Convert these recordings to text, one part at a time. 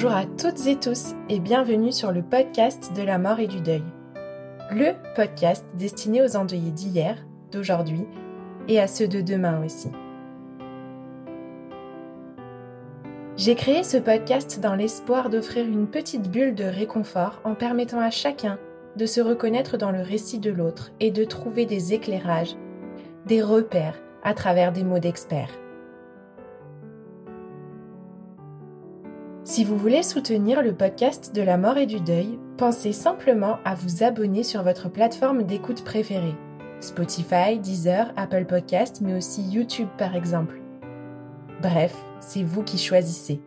Bonjour à toutes et tous et bienvenue sur le podcast de la mort et du deuil. Le podcast destiné aux endeuillés d'hier, d'aujourd'hui et à ceux de demain aussi. J'ai créé ce podcast dans l'espoir d'offrir une petite bulle de réconfort en permettant à chacun de se reconnaître dans le récit de l'autre et de trouver des éclairages, des repères à travers des mots d'experts. Si vous voulez soutenir le podcast de la mort et du deuil, pensez simplement à vous abonner sur votre plateforme d'écoute préférée. Spotify, Deezer, Apple Podcast, mais aussi YouTube par exemple. Bref, c'est vous qui choisissez.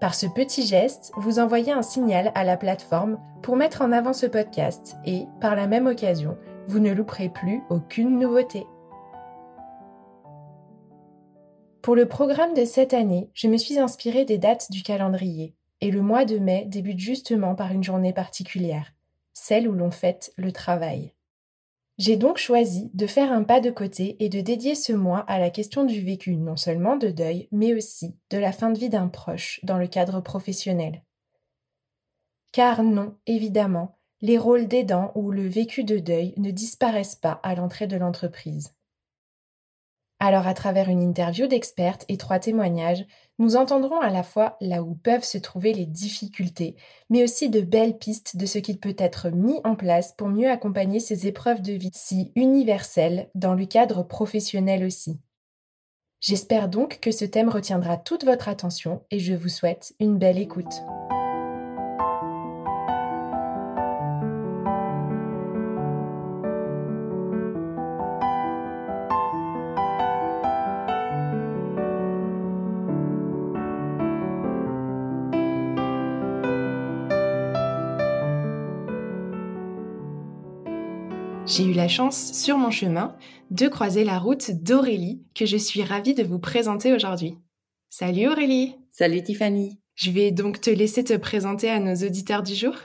Par ce petit geste, vous envoyez un signal à la plateforme pour mettre en avant ce podcast et, par la même occasion, vous ne louperez plus aucune nouveauté. Pour le programme de cette année, je me suis inspirée des dates du calendrier, et le mois de mai débute justement par une journée particulière, celle où l'on fête le travail. J'ai donc choisi de faire un pas de côté et de dédier ce mois à la question du vécu non seulement de deuil, mais aussi de la fin de vie d'un proche dans le cadre professionnel. Car non, évidemment, les rôles d'aidant ou le vécu de deuil ne disparaissent pas à l'entrée de l'entreprise. Alors à travers une interview d'expertes et trois témoignages, nous entendrons à la fois là où peuvent se trouver les difficultés, mais aussi de belles pistes de ce qui peut être mis en place pour mieux accompagner ces épreuves de vie si universelles dans le cadre professionnel aussi. J'espère donc que ce thème retiendra toute votre attention et je vous souhaite une belle écoute. J'ai eu la chance, sur mon chemin, de croiser la route d'Aurélie, que je suis ravie de vous présenter aujourd'hui. Salut Aurélie Salut Tiffany Je vais donc te laisser te présenter à nos auditeurs du jour.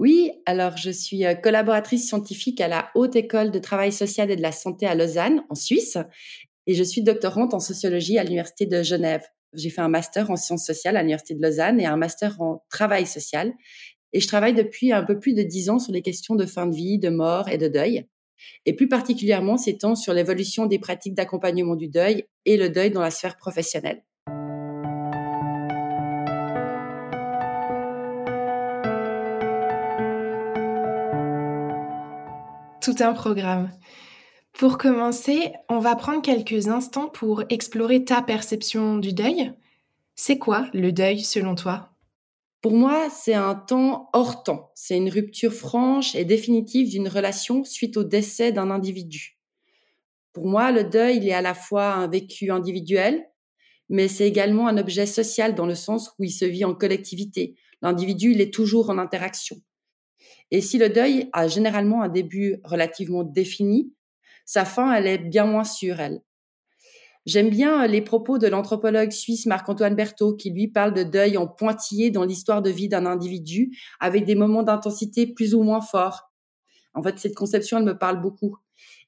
Oui, alors je suis euh, collaboratrice scientifique à la Haute École de Travail Social et de la Santé à Lausanne, en Suisse, et je suis doctorante en sociologie à l'Université de Genève. J'ai fait un master en sciences sociales à l'Université de Lausanne et un master en travail social. Et je travaille depuis un peu plus de dix ans sur les questions de fin de vie, de mort et de deuil. Et plus particulièrement s'étend sur l'évolution des pratiques d'accompagnement du deuil et le deuil dans la sphère professionnelle. Tout un programme. Pour commencer, on va prendre quelques instants pour explorer ta perception du deuil. C'est quoi le deuil selon toi? Pour moi, c'est un temps hors temps. C'est une rupture franche et définitive d'une relation suite au décès d'un individu. Pour moi, le deuil, il est à la fois un vécu individuel, mais c'est également un objet social dans le sens où il se vit en collectivité. L'individu, il est toujours en interaction. Et si le deuil a généralement un début relativement défini, sa fin, elle est bien moins sûre, elle. J'aime bien euh, les propos de l'anthropologue suisse Marc-Antoine Berthaud qui lui parle de deuil en pointillé dans l'histoire de vie d'un individu avec des moments d'intensité plus ou moins forts. En fait, cette conception, elle me parle beaucoup.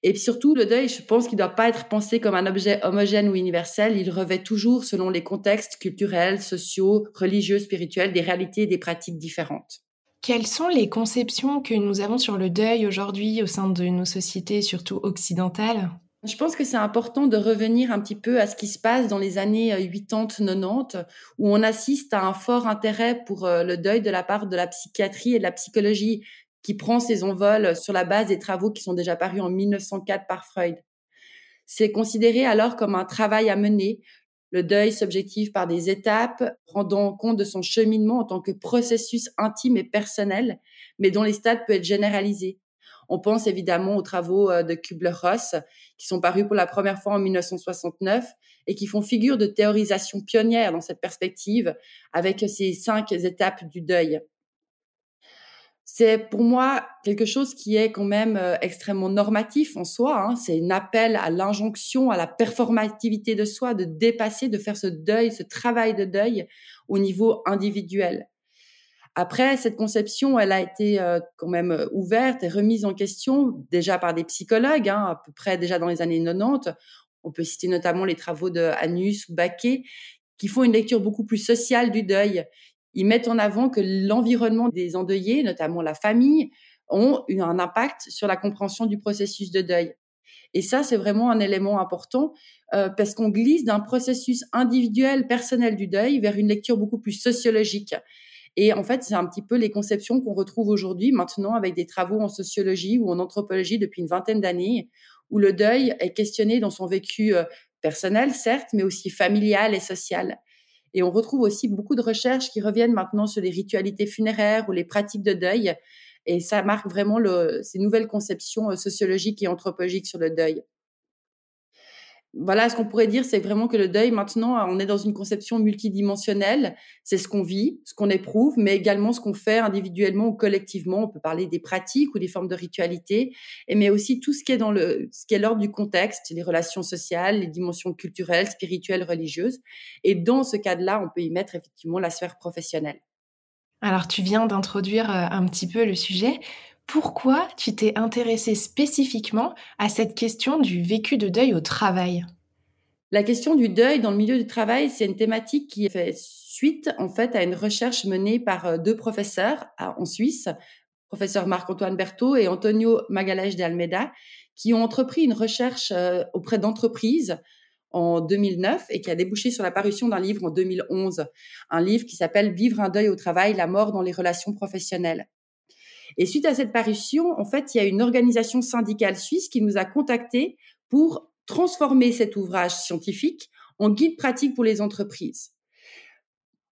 Et surtout, le deuil, je pense qu'il ne doit pas être pensé comme un objet homogène ou universel. Il revêt toujours selon les contextes culturels, sociaux, religieux, spirituels, des réalités et des pratiques différentes. Quelles sont les conceptions que nous avons sur le deuil aujourd'hui au sein de nos sociétés, surtout occidentales? Je pense que c'est important de revenir un petit peu à ce qui se passe dans les années 80-90, euh, où on assiste à un fort intérêt pour euh, le deuil de la part de la psychiatrie et de la psychologie, qui prend ses envols sur la base des travaux qui sont déjà parus en 1904 par Freud. C'est considéré alors comme un travail à mener. Le deuil s'objective par des étapes, rendant compte de son cheminement en tant que processus intime et personnel, mais dont les stades peuvent être généralisés. On pense évidemment aux travaux euh, de Kubler-Ross, qui sont parus pour la première fois en 1969 et qui font figure de théorisation pionnière dans cette perspective, avec ces cinq étapes du deuil. C'est pour moi quelque chose qui est quand même euh, extrêmement normatif en soi. Hein. C'est un appel à l'injonction, à la performativité de soi, de dépasser, de faire ce deuil, ce travail de deuil au niveau individuel. Après, cette conception, elle a été euh, quand même euh, ouverte et remise en question déjà par des psychologues, hein, à peu près déjà dans les années 90. On peut citer notamment les travaux de Anus ou Baquet, qui font une lecture beaucoup plus sociale du deuil. Ils mettent en avant que l'environnement des endeuillés, notamment la famille, ont eu un impact sur la compréhension du processus de deuil. Et ça, c'est vraiment un élément important euh, parce qu'on glisse d'un processus individuel, personnel du deuil vers une lecture beaucoup plus sociologique. Et en fait, c'est un petit peu les conceptions qu'on retrouve aujourd'hui maintenant avec des travaux en sociologie ou en anthropologie depuis une vingtaine d'années, où le deuil est questionné dans son vécu euh, personnel, certes, mais aussi familial et social. Et on retrouve aussi beaucoup de recherches qui reviennent maintenant sur les ritualités funéraires ou les pratiques de deuil. Et ça marque vraiment ces nouvelles conceptions euh, sociologiques et anthropologiques sur le deuil voilà, ce qu'on pourrait dire, c'est vraiment que le deuil, maintenant, on est dans une conception multidimensionnelle. C'est ce qu'on vit, ce qu'on éprouve, mais également ce qu'on fait individuellement ou collectivement. On peut parler des pratiques ou des formes de ritualité, mais aussi tout ce qui est dans le, ce qui est l'ordre du contexte, les relations sociales, les dimensions culturelles, spirituelles, religieuses. Et dans ce cadre-là, on peut y mettre effectivement la sphère professionnelle. Alors, tu viens d'introduire euh, un petit peu le sujet pourquoi tu t'es intéressée spécifiquement à cette question du vécu de deuil au travail? La question du deuil dans le milieu du travail, c'est une thématique qui fait suite en fait à une recherche menée par euh, deux professeurs en Suisse, professeur Marc-Antoine Berthaud et Antonio Magalhães de Almeida, qui ont entrepris une recherche euh, auprès d'entreprises en 2009 et qui a débouché sur la parution d'un livre en 2011, un livre qui s'appelle Vivre un deuil au travail, la mort dans les relations professionnelles. Et suite à cette parution, en fait, il y a une organisation syndicale suisse qui nous a contactés pour transformer cet ouvrage scientifique en guide pratique pour les entreprises.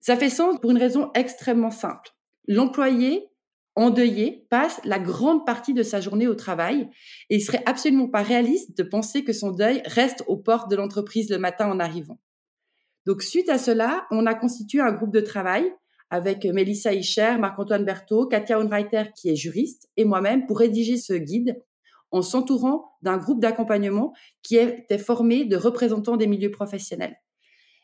Ça fait sens pour une raison extrêmement simple. L'employé endeuillé passe la grande partie de sa journée au travail et il serait absolument pas réaliste de penser que son deuil reste aux portes de l'entreprise le matin en arrivant. Donc, suite à cela, on a constitué un groupe de travail avec Mélissa Hicher, Marc-Antoine Berthaud, Katia Unreiter qui est juriste et moi-même pour rédiger ce guide en s'entourant d'un groupe d'accompagnement qui était formé de représentants des milieux professionnels.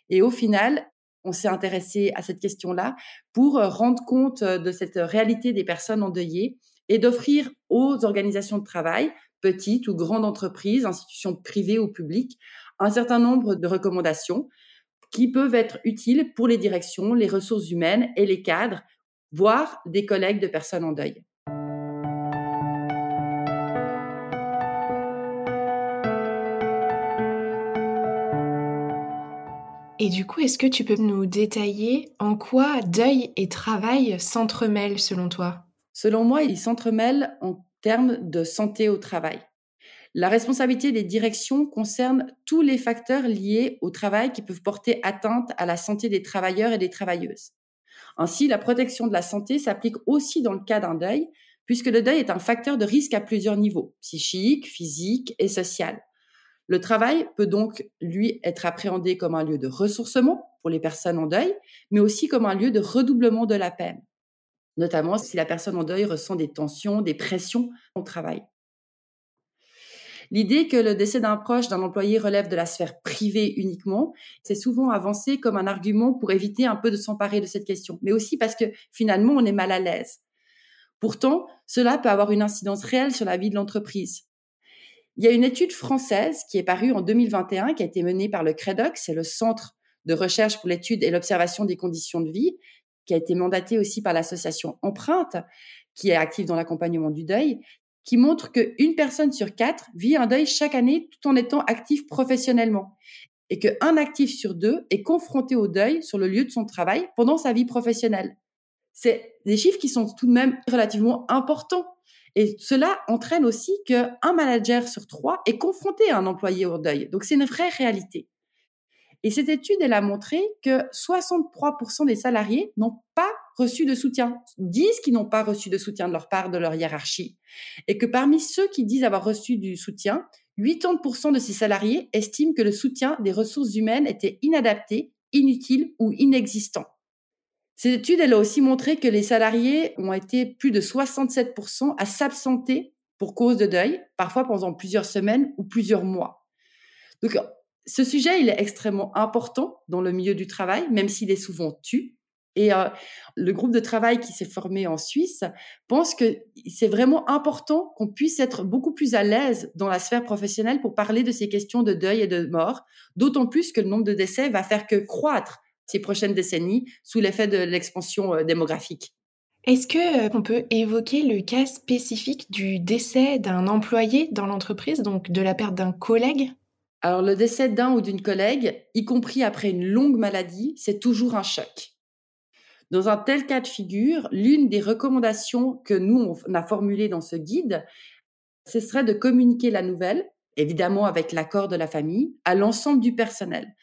Et au final, on s'est intéressé à cette question-là pour rendre compte de cette réalité des personnes endeuillées et d'offrir aux organisations de travail, petites ou grandes entreprises, institutions privées ou publiques, un certain nombre de recommandations qui peuvent être utiles pour les directions, les ressources humaines et les cadres, voire des collègues de personnes en deuil. Et du coup, est-ce que tu peux nous détailler en quoi deuil et travail s'entremêlent selon toi? Selon moi, ils s'entremêlent en termes de santé au travail. La responsabilité des directions concerne tous les facteurs liés au travail qui peuvent porter atteinte à la santé des travailleurs et des travailleuses. Ainsi, la protection de la santé s'applique aussi dans le cas d'un deuil, puisque le deuil est un facteur de risque à plusieurs niveaux, psychique, physique et social. Le travail peut donc, lui, être appréhendé comme un lieu de ressourcement pour les personnes en deuil, mais aussi comme un lieu de redoublement de la peine, notamment si la personne en deuil ressent des tensions, des pressions au travail. L'idée que le décès d'un proche d'un employé relève de la sphère privée uniquement, c'est souvent avancé comme un argument pour éviter un peu de s'emparer de cette question, mais aussi parce que finalement on est mal à l'aise. Pourtant, cela peut avoir une incidence réelle sur la vie de l'entreprise. Il y a une étude française qui est parue en 2021, qui a été menée par le CREDOC, c'est le Centre de recherche pour l'étude et l'observation des conditions de vie, qui a été mandatée aussi par l'association Empreinte, qui est active dans l'accompagnement du deuil, qui montrent qu'une personne sur quatre vit un deuil chaque année tout en étant actif professionnellement et qu'un actif sur deux est confronté au deuil sur le lieu de son travail pendant sa vie professionnelle. C'est des chiffres qui sont tout de même relativement importants. Et cela entraîne aussi qu'un manager sur trois est confronté à un employé au deuil. Donc c'est une vraie réalité. Et cette étude, elle a montré que 63% des salariés n'ont pas reçu de soutien, disent qu'ils n'ont pas reçu de soutien de leur part de leur hiérarchie. Et que parmi ceux qui disent avoir reçu du soutien, 80% de ces salariés estiment que le soutien des ressources humaines était inadapté, inutile ou inexistant. Cette étude, elle a aussi montré que les salariés ont été plus de 67% à s'absenter pour cause de deuil, parfois pendant plusieurs semaines ou plusieurs mois. Donc, ce sujet, il est extrêmement important dans le milieu du travail, même s'il est souvent tu. Et euh, le groupe de travail qui s'est formé en Suisse pense que c'est vraiment important qu'on puisse être beaucoup plus à l'aise dans la sphère professionnelle pour parler de ces questions de deuil et de mort, d'autant plus que le nombre de décès va faire que croître ces prochaines décennies sous l'effet de l'expansion euh, démographique. Est-ce que euh, on peut évoquer le cas spécifique du décès d'un employé dans l'entreprise, donc de la perte d'un collègue? Alors le décès d'un ou d'une collègue, y compris après une longue maladie, c'est toujours un choc. Dans un tel cas de figure, l'une des recommandations que nous on a formulées dans ce guide, ce serait de communiquer la nouvelle, évidemment avec l'accord de la famille, à l'ensemble du personnel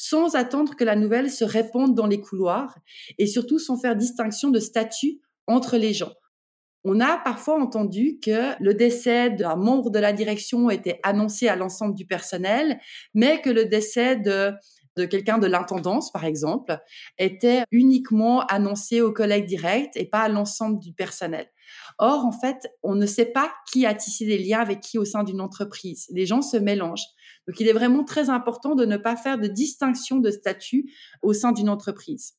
sans attendre que la nouvelle se répande dans les couloirs et surtout sans faire distinction de statut entre les gens. On a parfois entendu que le décès d'un membre de la direction était annoncé à l'ensemble du personnel, mais que le décès de, de quelqu'un de l'intendance, par exemple, était uniquement annoncé aux collègues directs et pas à l'ensemble du personnel. Or, en fait, on ne sait pas qui a tissé des liens avec qui au sein d'une entreprise. Les gens se mélangent. Donc, il est vraiment très important de ne pas faire de distinction de statut au sein d'une entreprise.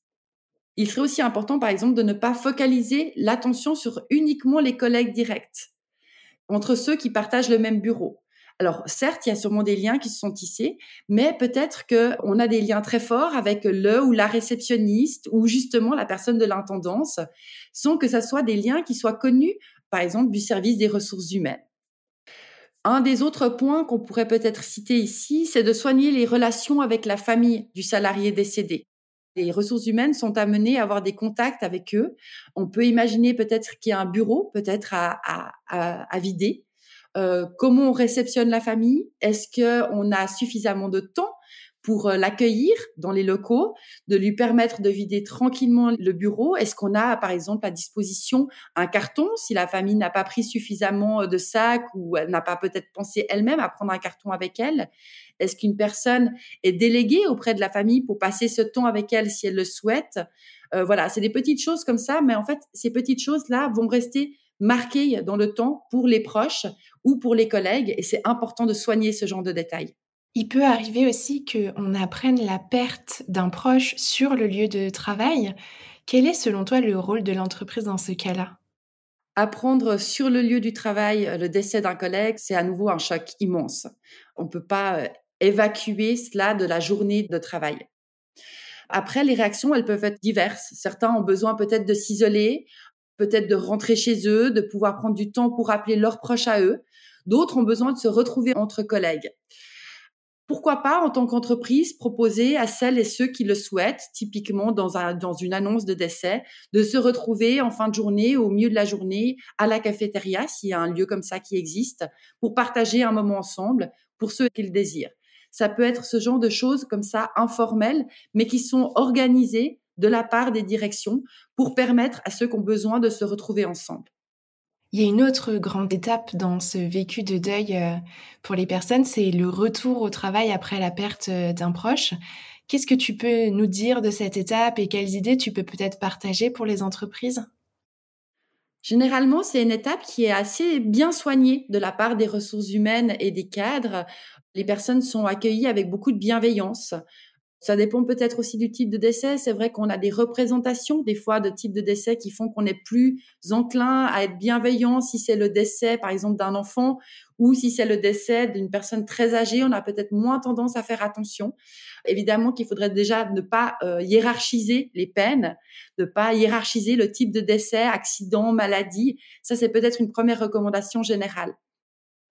Il serait aussi important, par exemple, de ne pas focaliser l'attention sur uniquement les collègues directs, entre ceux qui partagent le même bureau. Alors, certes, il y a sûrement des liens qui se sont tissés, mais peut-être qu'on a des liens très forts avec le ou la réceptionniste ou justement la personne de l'intendance, sans que ce soit des liens qui soient connus, par exemple, du service des ressources humaines. Un des autres points qu'on pourrait peut-être citer ici, c'est de soigner les relations avec la famille du salarié décédé. Les ressources humaines sont amenées à avoir des contacts avec eux. On peut imaginer peut-être qu'il y a un bureau, peut-être à, à, vider. Euh, comment on réceptionne la famille? Est-ce qu'on a suffisamment de temps pour euh, l'accueillir dans les locaux, de lui permettre de vider tranquillement le bureau? Est-ce qu'on a, par exemple, à disposition un carton? Si la famille n'a pas pris suffisamment euh, de sacs ou elle n'a pas peut-être pensé elle-même à prendre un carton avec elle Est-ce qu'une personne est déléguée auprès de la famille pour passer ce temps avec elle si elle le souhaite? Voilà, c'est des petites choses comme ça, mais en fait, ces petites choses-là vont rester marquées dans le temps pour les proches ou pour les collègues, et c'est important de soigner ce genre de détails. Il peut arriver aussi qu'on apprenne la perte d'un proche sur le lieu de travail. Quel est selon toi le rôle de l'entreprise dans ce cas-là? Apprendre sur le lieu du travail euh, le décès d'un collègue, c'est à nouveau un choc immense. On ne peut pas euh, évacuer cela de la journée de travail. Après, les réactions, elles peuvent être diverses. Certains ont besoin peut-être de s'isoler, peut-être de rentrer chez eux, de pouvoir prendre du temps pour appeler leurs proches à eux. D'autres ont besoin de se retrouver entre collègues pourquoi pas, en tant qu'entreprise, proposer à celles et ceux qui le souhaitent, typiquement dans, un, dans une annonce de décès, de se retrouver en fin de journée, au milieu de la journée, à la cafétéria, s'il y a un lieu comme ça qui existe, pour partager un moment ensemble, pour ceux qui le désirent. Ça peut être ce genre de choses comme ça, informelles, mais qui sont organisées de la part des directions pour permettre à ceux qui ont besoin de se retrouver ensemble. Il y a une autre grande étape dans ce vécu de deuil euh, pour les personnes, c'est le retour au travail après la perte euh, d'un proche. Qu'est-ce que tu peux nous dire de cette étape et quelles idées tu peux peut-être partager pour les entreprises? Généralement, c'est une étape qui est assez bien soignée de la part des ressources humaines et des cadres. Les personnes sont accueillies avec beaucoup de bienveillance. Ça dépend peut-être aussi du type de décès. C'est vrai qu'on a des représentations des fois de types de décès qui font qu'on est plus enclin à être bienveillant si c'est le décès, par exemple, d'un enfant ou si c'est le décès d'une personne très âgée. On a peut-être moins tendance à faire attention. Évidemment qu'il faudrait déjà ne pas euh, hiérarchiser les peines, ne pas hiérarchiser le type de décès, accident, maladie. Ça, c'est peut-être une première recommandation générale.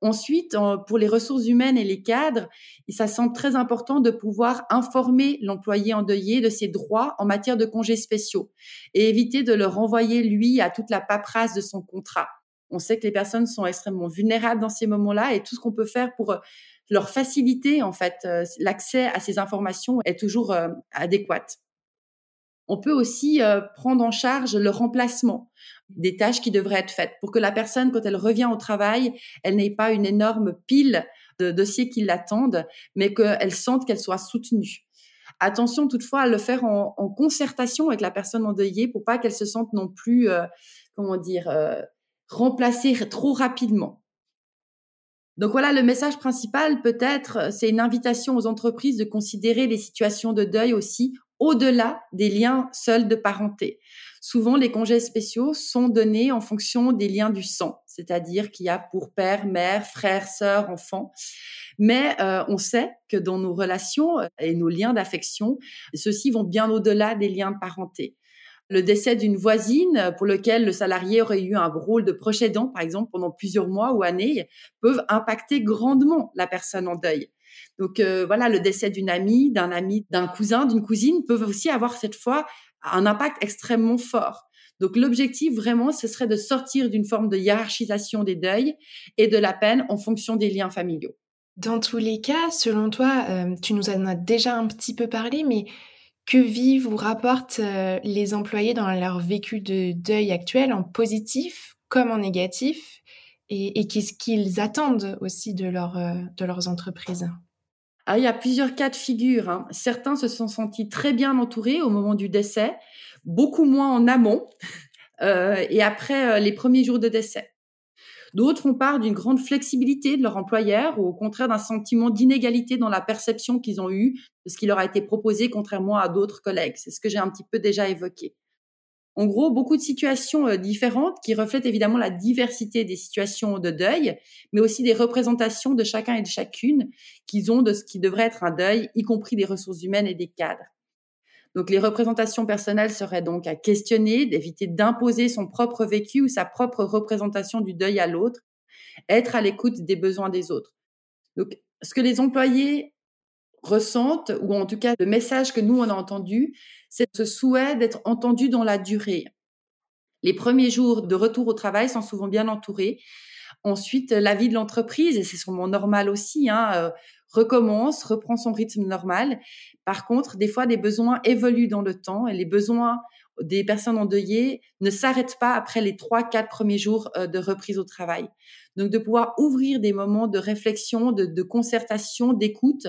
Ensuite, pour les ressources humaines et les cadres, ça semble très important de pouvoir informer l'employé endeuillé de ses droits en matière de congés spéciaux et éviter de le renvoyer, lui, à toute la paperasse de son contrat. On sait que les personnes sont extrêmement vulnérables dans ces moments-là et tout ce qu'on peut faire pour euh, leur faciliter, en fait, euh, l'accès à ces informations est toujours euh, adéquat. On peut aussi prendre en charge le remplacement des tâches qui devraient être faites pour que la personne, quand elle revient au travail, elle n'ait pas une énorme pile de dossiers qui l'attendent, mais qu'elle sente qu'elle soit soutenue. Attention toutefois à le faire en, concertation avec la personne endeuillée pour pas qu'elle se sente non plus, euh, comment dire, euh, remplacée trop rapidement. Donc voilà, le message principal peut-être, c'est une invitation aux entreprises de considérer les situations de deuil aussi au-delà des liens seuls de parenté. Souvent, les congés spéciaux sont donnés en fonction des liens du sang, c'est-à-dire qu'il y a pour père, mère, frère, sœur, enfant. Mais euh, on sait que dans nos relations et nos liens d'affection, ceux-ci vont bien au-delà des liens de parenté. Le décès d'une voisine pour lequel le salarié aurait eu un rôle de proche aidant, par exemple, pendant plusieurs mois ou années, peuvent impacter grandement la personne en deuil. Donc euh, voilà, le décès d'une amie, d'un ami, d'un cousin, d'une cousine peuvent aussi avoir cette fois un impact extrêmement fort. Donc l'objectif vraiment, ce serait de sortir d'une forme de hiérarchisation des deuils et de la peine en fonction des liens familiaux. Dans tous les cas, selon toi, euh, tu nous en as déjà un petit peu parlé, mais que vivent ou rapportent euh, les employés dans leur vécu de deuil actuel en positif comme en négatif et, qu'est-ce qu'ils attendent aussi de, leur, de leurs entreprises? Ah, il y a plusieurs cas de figure. Hein. Certains se sont sentis très bien entourés au moment du décès, beaucoup moins en amont euh, et après euh, les premiers jours de décès. D'autres font part d'une grande flexibilité de leur employeur ou au contraire d'un sentiment d'inégalité dans la perception qu'ils ont eue de ce qui leur a été proposé contrairement à d'autres collègues. C'est ce que j'ai un petit peu déjà évoqué. En gros, beaucoup de situations euh, différentes qui reflètent évidemment la diversité des situations de deuil, mais aussi des représentations de chacun et de chacune qu'ils ont de ce qui devrait être un deuil, y compris des ressources humaines et des cadres. Donc les représentations personnelles seraient donc à questionner, d'éviter d'imposer son propre vécu ou sa propre représentation du deuil à l'autre, être à l'écoute des besoins des autres. Donc ce que les employés ressentent, ou en tout cas le message que nous on a entendu, c'est ce souhait d'être entendu dans la durée. Les premiers jours de retour au travail sont souvent bien entourés. Ensuite, la vie de l'entreprise, et c'est sûrement normal aussi, hein, euh, recommence, reprend son rythme normal. Par contre, des fois, des besoins évoluent dans le temps et les besoins des personnes endeuillées ne s'arrêtent pas après les trois, quatre premiers jours euh, de reprise au travail. Donc, de pouvoir ouvrir des moments de réflexion, de, de concertation, d'écoute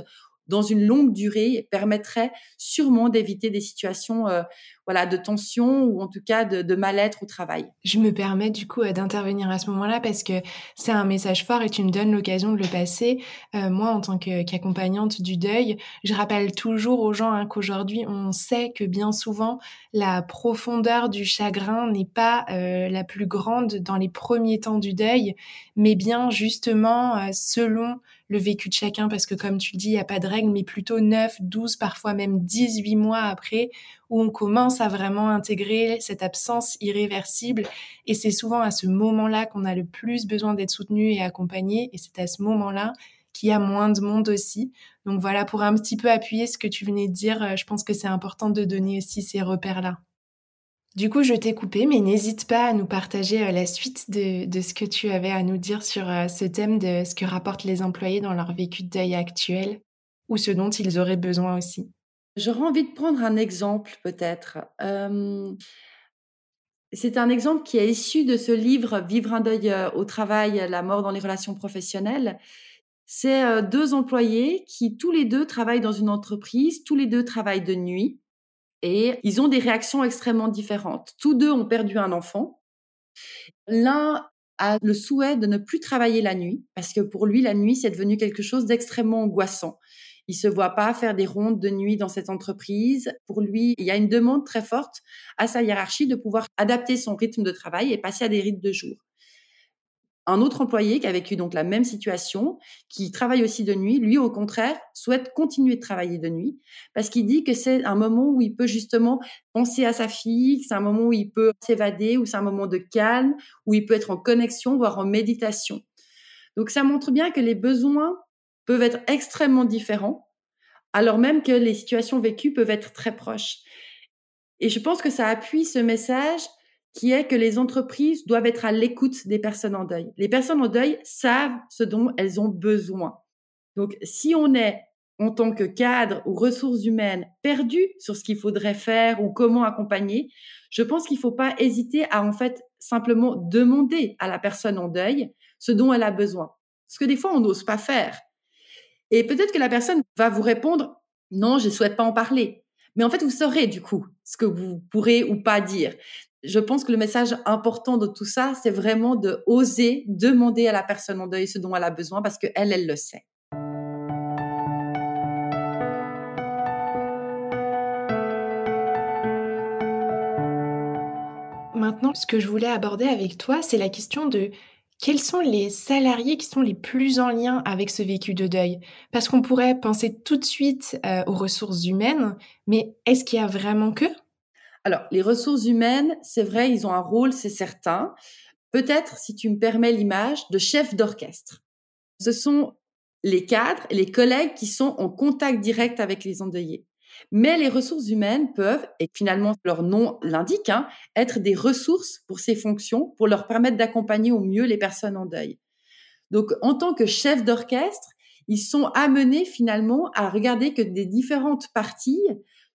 dans une longue durée permettrait sûrement d'éviter des situations euh, voilà de tension ou en tout cas de, mal-être au travail. Je me permets du coup euh, d'intervenir à ce moment-là parce que c'est un message fort et tu me donnes l'occasion de le passer. Euh, moi, en tant qu'accompagnante du deuil, je rappelle toujours aux gens hein, qu'aujourd'hui, on sait que bien souvent, la profondeur du chagrin n'est pas la plus grande dans les premiers temps du deuil, mais bien justement selon le vécu de chacun parce que comme tu le dis, il n'y a pas de règle, mais plutôt 9, 12, parfois même 18 mois après où on commence à vraiment intégrer cette absence irréversible. Et c'est souvent à ce moment-là qu'on a le plus besoin d'être soutenu et accompagné. Et c'est à ce moment-là qu'il y a moins de monde aussi. Donc voilà, pour un petit peu appuyer ce que tu venais de dire, euh, je pense que c'est important de donner aussi ces repères-là. Du coup, je t'ai coupé, mais n'hésite pas à nous partager euh, la suite de, ce que tu avais à nous dire sur euh, ce thème de ce que rapportent les employés dans leur vécu de deuil actuel ou ce dont ils auraient besoin aussi. J'aurais envie de prendre un exemple peut-être. c'est un exemple qui est issu de ce livre Vivre un deuil euh, au travail, la mort dans les relations professionnelles. C'est deux employés qui tous les deux travaillent dans une entreprise, tous les deux travaillent de nuit et ils ont des réactions extrêmement différentes. Tous deux ont perdu un enfant. L'un a le souhait de ne plus travailler la nuit parce que pour lui, la nuit, c'est devenu quelque chose d'extrêmement angoissant. Il se voit pas faire des rondes de nuit dans cette entreprise. Pour lui, il y a une demande très forte à sa hiérarchie de pouvoir adapter son rythme de travail et passer à des rythmes de jour. Un autre employé qui a vécu donc la même situation, qui travaille aussi de nuit, lui au contraire souhaite continuer de travailler de nuit parce qu'il dit que c'est un moment où il peut justement penser à sa fille, c'est un moment où il peut s'évader, où c'est un moment de calme, où il peut être en connexion, voire en méditation. Donc ça montre bien que les besoins peuvent être extrêmement différents, alors même que les situations vécues peuvent être très proches. Et je pense que ça appuie ce message qui est que les entreprises doivent être à l'écoute des personnes en deuil. Les personnes en deuil savent ce dont elles ont besoin. Donc, si on est en tant que cadre ou ressources humaines perdu sur ce qu'il faudrait faire ou comment accompagner, je pense qu'il ne faut pas hésiter à en fait simplement demander à la personne en deuil ce dont elle a besoin. Ce que des fois on n'ose pas faire. Et peut-être que la personne va vous répondre non, je ne souhaite pas en parler. Mais en fait, vous saurez du coup ce que vous pourrez ou pas dire. Je pense que le message important de tout ça, c'est vraiment de oser demander à la personne en deuil ce dont elle a besoin parce qu'elle, elle le sait. Maintenant, ce que je voulais aborder avec toi, c'est la question de quels sont les salariés qui sont les plus en lien avec ce vécu de deuil? Parce qu'on pourrait penser tout de suite euh, aux ressources humaines, mais est-ce qu'il y a vraiment que? Alors, les ressources humaines, c'est vrai, ils ont un rôle, c'est certain. Peut-être, si tu me permets l'image, de chef d'orchestre. Ce sont les cadres et les collègues qui sont en contact direct avec les endeuillés. Mais les ressources humaines peuvent, et finalement leur nom l'indique, hein, être des ressources pour ces fonctions, pour leur permettre d'accompagner au mieux les personnes en deuil. Donc, en tant que chef d'orchestre, ils sont amenés finalement à regarder que des différentes parties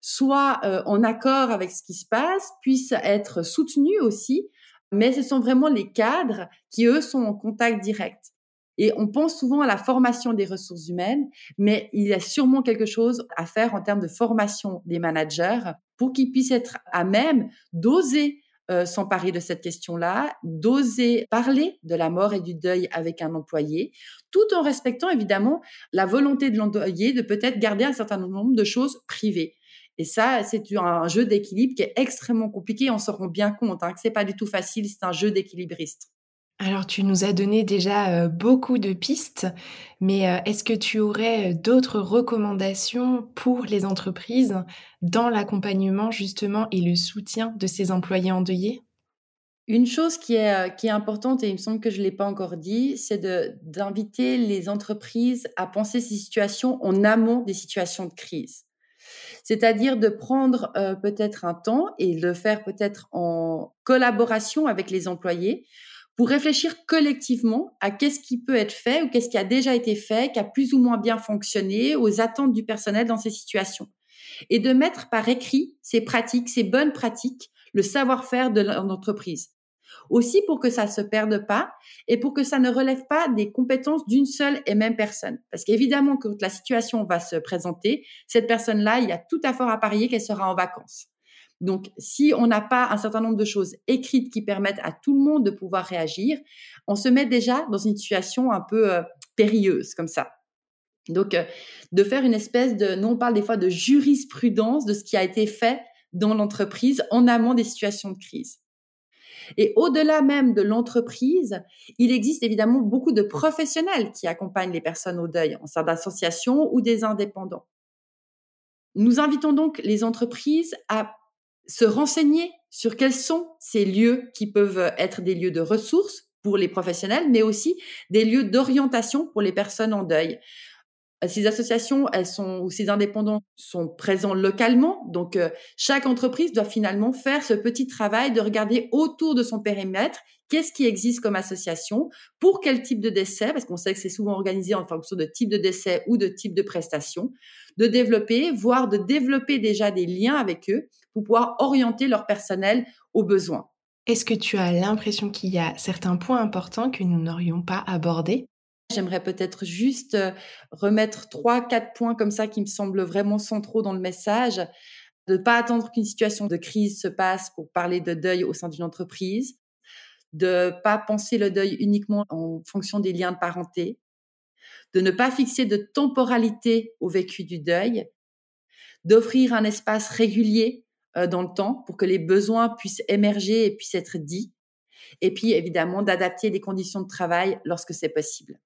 soient euh, en accord avec ce qui se passe, puissent être soutenues aussi, mais ce sont vraiment les cadres qui, eux, sont en contact direct. Et on pense souvent à la formation des ressources humaines, mais il y a sûrement quelque chose à faire en termes de formation des managers pour qu'ils puissent être à même d'oser euh, s'emparer de cette question-là, d'oser parler de la mort et du deuil avec un employé, tout en respectant évidemment la volonté de l'employé de peut-être garder un certain nombre de choses privées. Et ça, c'est un jeu d'équilibre qui est extrêmement compliqué. On se rend bien compte hein, que c'est pas du tout facile. C'est un jeu d'équilibriste. Alors tu nous as donné déjà euh, beaucoup de pistes, mais euh, est-ce que tu aurais euh, d'autres recommandations pour les entreprises dans l'accompagnement justement et le soutien de ces employés endeuillés? Une chose qui est, qui est importante, et il me semble que je ne l'ai pas encore dit, c'est d'inviter les entreprises à penser ces situations en amont des situations de crise. C'est-à-dire de prendre peut-être un temps et le faire peut-être en collaboration avec les employés pour réfléchir collectivement à qu'est-ce qui peut être fait ou qu'est-ce qui a déjà été fait, qui a plus ou moins bien fonctionné, aux attentes du personnel dans ces situations. Et de mettre par écrit ces pratiques, ces bonnes pratiques, le savoir-faire de l'entreprise. Aussi pour que ça se perde pas et pour que ça ne relève pas des compétences d'une seule et même personne. Parce qu'évidemment, quand la situation va se présenter, cette personne-là, il y a tout à fort à parier qu'elle sera en vacances. Donc, si on n'a pas un certain nombre de choses écrites qui permettent à tout le monde de pouvoir réagir, on se met déjà dans une situation un peu euh, périlleuse comme ça. Donc, euh, de faire une espèce de, nous on parle des fois de jurisprudence de ce qui a été fait dans l'entreprise en amont des situations de crise. Et au-delà même de l'entreprise, il existe évidemment beaucoup de professionnels qui accompagnent les personnes au deuil, en sein d'associations ou des indépendants. Nous invitons donc les entreprises à se renseigner sur quels sont ces lieux qui peuvent être des lieux de ressources pour les professionnels, mais aussi des lieux d'orientation pour les personnes en deuil. Ces associations, elles sont ou ces indépendants sont présents localement, donc euh, chaque entreprise doit finalement faire ce petit travail de regarder autour de son périmètre qu'est-ce qui existe comme association, pour quel type de décès, parce qu'on sait que c'est souvent organisé en fonction de type de décès ou de type de prestation, de développer, voire de développer déjà des liens avec eux pour pouvoir orienter leur personnel aux besoins. Est-ce que tu as l'impression qu'il y a certains points importants que nous n'aurions pas abordés? J'aimerais peut-être juste euh, remettre trois, quatre points comme ça qui me semblent vraiment centraux dans le message. De ne pas attendre qu'une situation de crise se passe pour parler de deuil au sein d'une entreprise. De ne pas penser le deuil uniquement en fonction des liens de parenté de ne pas fixer de temporalité au vécu du deuil, d'offrir un espace régulier euh, dans le temps pour que les besoins puissent émerger et puissent être dits, et puis évidemment d'adapter les conditions de travail lorsque c'est possible.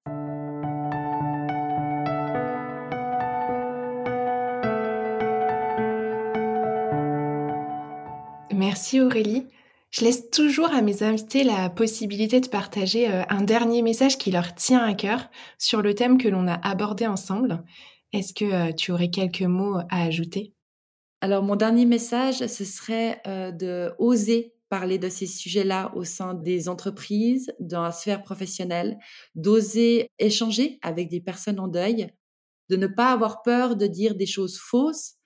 Merci Aurélie. Je laisse toujours à mes invités la possibilité de partager euh, un dernier message qui leur tient à cœur sur le thème que l'on a abordé ensemble. Est-ce que euh, tu aurais quelques mots à ajouter? Alors mon dernier message, ce serait euh, de oser parler de ces sujets-là au sein des entreprises, dans la sphère professionnelle, d'oser échanger avec des personnes en deuil, de ne pas avoir peur de dire des choses fausses,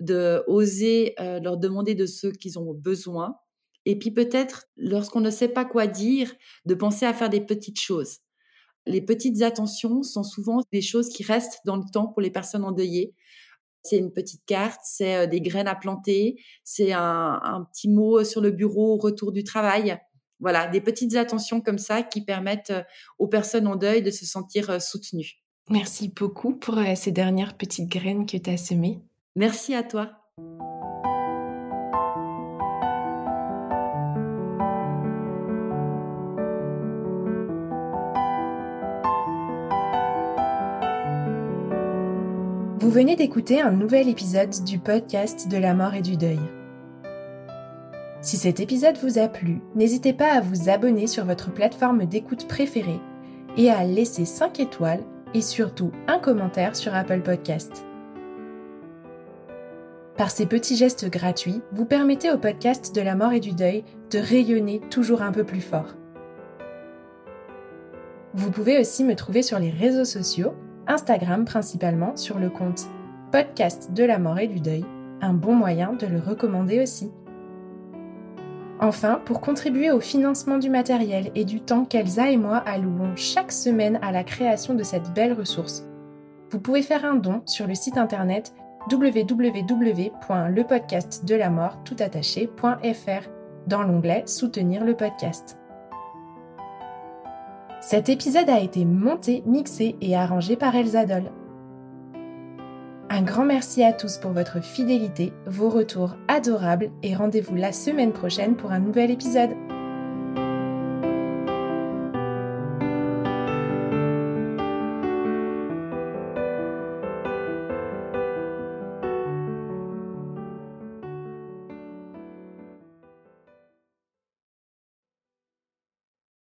de oser leur demander de ce qu'ils ont besoin et puis peut-être, lorsqu'on ne sait pas quoi dire, de penser à faire des petites choses. Les petites attentions sont souvent des choses qui restent dans le temps pour les personnes endeuillées. C'est une petite carte, c'est euh, des graines à planter, c'est un, petit mot sur le bureau au retour du travail. Voilà, des petites attentions comme ça qui permettent euh, aux personnes en deuil de se sentir euh, soutenues. Merci beaucoup pour ces dernières petites graines que tu as semées. Merci à toi. Venez d'écouter un nouvel épisode du podcast de la mort et du deuil. Si cet épisode vous a plu, n'hésitez pas à vous abonner sur votre plateforme d'écoute préférée et à laisser 5 étoiles et surtout un commentaire sur Apple Podcast. Par ces petits gestes gratuits, vous permettez au podcast de la mort et du deuil de rayonner toujours un peu plus fort. Vous pouvez aussi me trouver sur les réseaux sociaux Instagram principalement sur le compte Podcast de la mort et du deuil, un bon moyen de le recommander aussi. Enfin, pour contribuer au financement du matériel et du temps qu'Elsa et moi allouons chaque semaine à la création de cette belle ressource, vous pouvez faire un don sur le site internet www.lepodcastdelamortoutattaché.fr dans l'onglet Soutenir le podcast. Cet épisode a été monté, mixé et arrangé par Elsa Doll. Un grand merci à tous pour votre fidélité, vos retours adorables et rendez-vous la semaine prochaine pour un nouvel épisode.